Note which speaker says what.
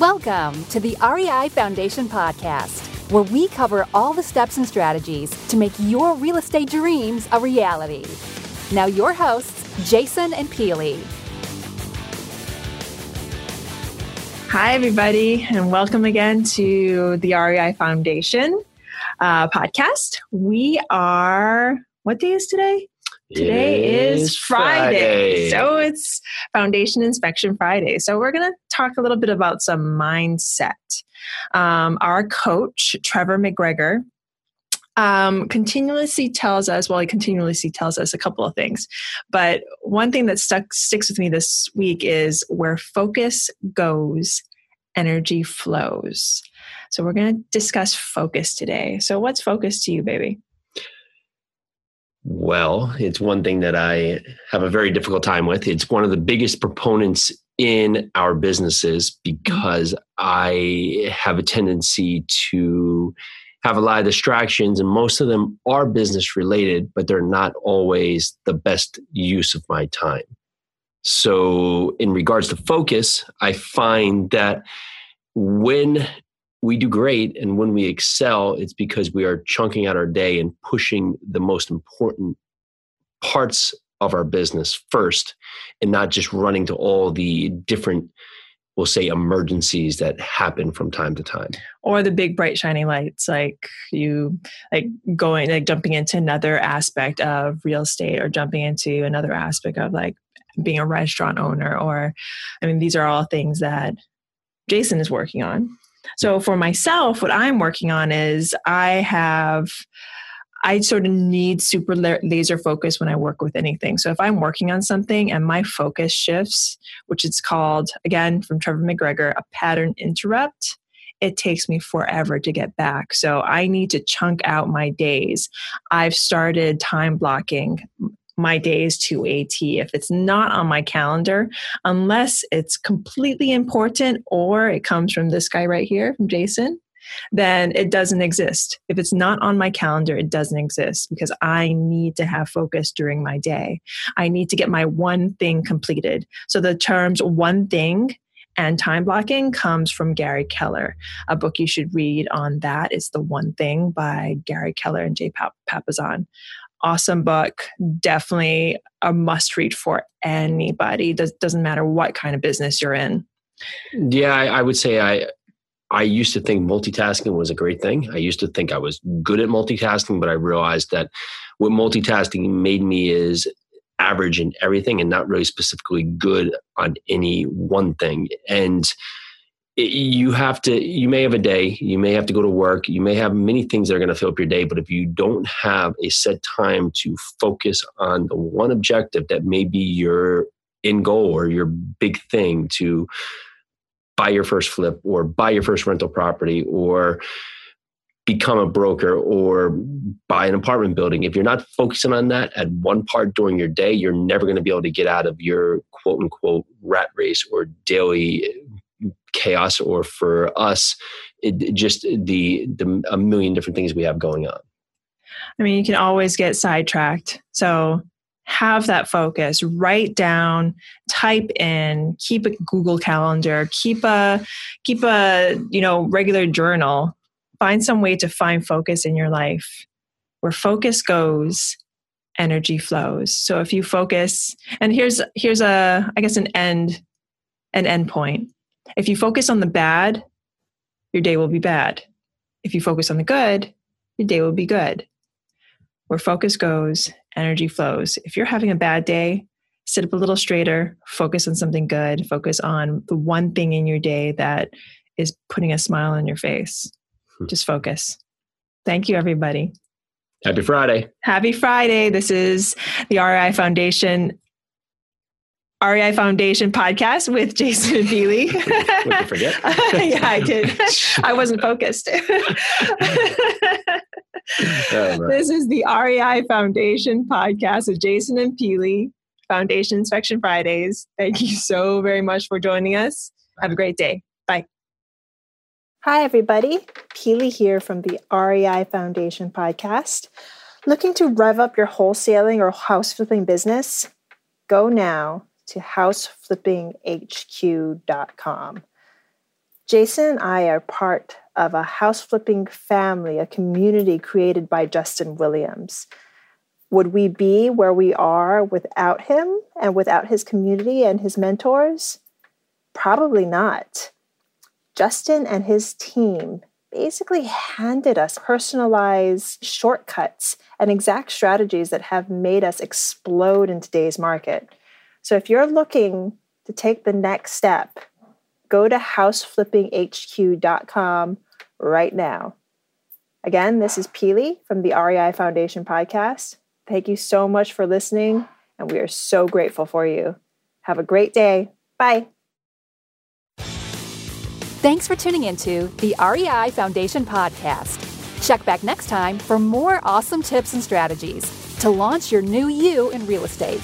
Speaker 1: Welcome to the REI Foundation Podcast, where we cover all the steps and strategies to make your real estate dreams a reality. Now, your hosts, Jason and Peely.
Speaker 2: Hi, everybody, and welcome again to the REI Foundation uh, podcast. We are, what day is today? Today is, is Friday. Friday. So it's Foundation Inspection Friday. So we're going to talk a little bit about some mindset. Um, our coach, Trevor McGregor, um, continuously tells us, well, he continuously tells us a couple of things. But one thing that stuck sticks with me this week is where focus goes, energy flows. So we're going to discuss focus today. So what's focus to you, baby?
Speaker 3: Well, it's one thing that I have a very difficult time with. It's one of the biggest proponents in our businesses because I have a tendency to have a lot of distractions, and most of them are business related, but they're not always the best use of my time. So, in regards to focus, I find that when we do great and when we excel it's because we are chunking out our day and pushing the most important parts of our business first and not just running to all the different we'll say emergencies that happen from time to time.
Speaker 2: Or the big bright shiny lights like you like going like jumping into another aspect of real estate or jumping into another aspect of like being a restaurant owner or i mean these are all things that jason is working on so for myself, what I'm working on is I have I sort of need super laser focus when I work with anything. So if I'm working on something and my focus shifts, which it's called again from Trevor McGregor, a pattern interrupt, it takes me forever to get back. So I need to chunk out my days. I've started time blocking my days to a T. If it's not on my calendar, unless it's completely important or it comes from this guy right here, from Jason, then it doesn't exist. If it's not on my calendar, it doesn't exist because I need to have focus during my day. I need to get my one thing completed. So the terms one thing and time blocking comes from Gary Keller. A book you should read on that is The One Thing by Gary Keller and Jay Papasan awesome book. Definitely a must read for anybody. Does, doesn't matter what kind of business you're in.
Speaker 3: Yeah, I, I would say I I used to think multitasking was a great thing. I used to think I was good at multitasking, but I realized that what multitasking made me is average in everything and not really specifically good on any one thing. And you have to you may have a day you may have to go to work you may have many things that are going to fill up your day but if you don't have a set time to focus on the one objective that may be your end goal or your big thing to buy your first flip or buy your first rental property or become a broker or buy an apartment building if you're not focusing on that at one part during your day you're never going to be able to get out of your quote unquote rat race or daily chaos or for us it, just the, the a million different things we have going on.
Speaker 2: I mean you can always get sidetracked. So have that focus write down type in keep a google calendar keep a keep a you know regular journal. Find some way to find focus in your life where focus goes energy flows. So if you focus and here's here's a i guess an end an end point if you focus on the bad, your day will be bad. If you focus on the good, your day will be good. Where focus goes, energy flows. If you're having a bad day, sit up a little straighter, focus on something good, focus on the one thing in your day that is putting a smile on your face. Hmm. Just focus. Thank you, everybody.
Speaker 3: Happy Friday.
Speaker 2: Happy Friday. This is the RI Foundation REI Foundation podcast with Jason and Peely.
Speaker 3: What forget?
Speaker 2: yeah, I did. I wasn't focused. oh, this is the REI Foundation podcast with Jason and Peely, Foundation Inspection Fridays. Thank you so very much for joining us. Have a great day. Bye.
Speaker 4: Hi, everybody. Peely here from the REI Foundation podcast. Looking to rev up your wholesaling or house flipping business? Go now to houseflippinghq.com.
Speaker 2: Jason and I are part of a house flipping family, a community created by Justin Williams. Would we be where we are without him and without his community and his mentors? Probably not. Justin and his team basically handed us personalized shortcuts and exact strategies that have made us explode in today's market. So if you're looking to take the next step, go to houseflippinghq.com right now. Again, this is Peely from the REI Foundation podcast. Thank you so much for listening, and we are so grateful for you. Have a great day. Bye.
Speaker 1: Thanks for tuning into the REI Foundation podcast. Check back next time for more awesome tips and strategies to launch your new you in real estate.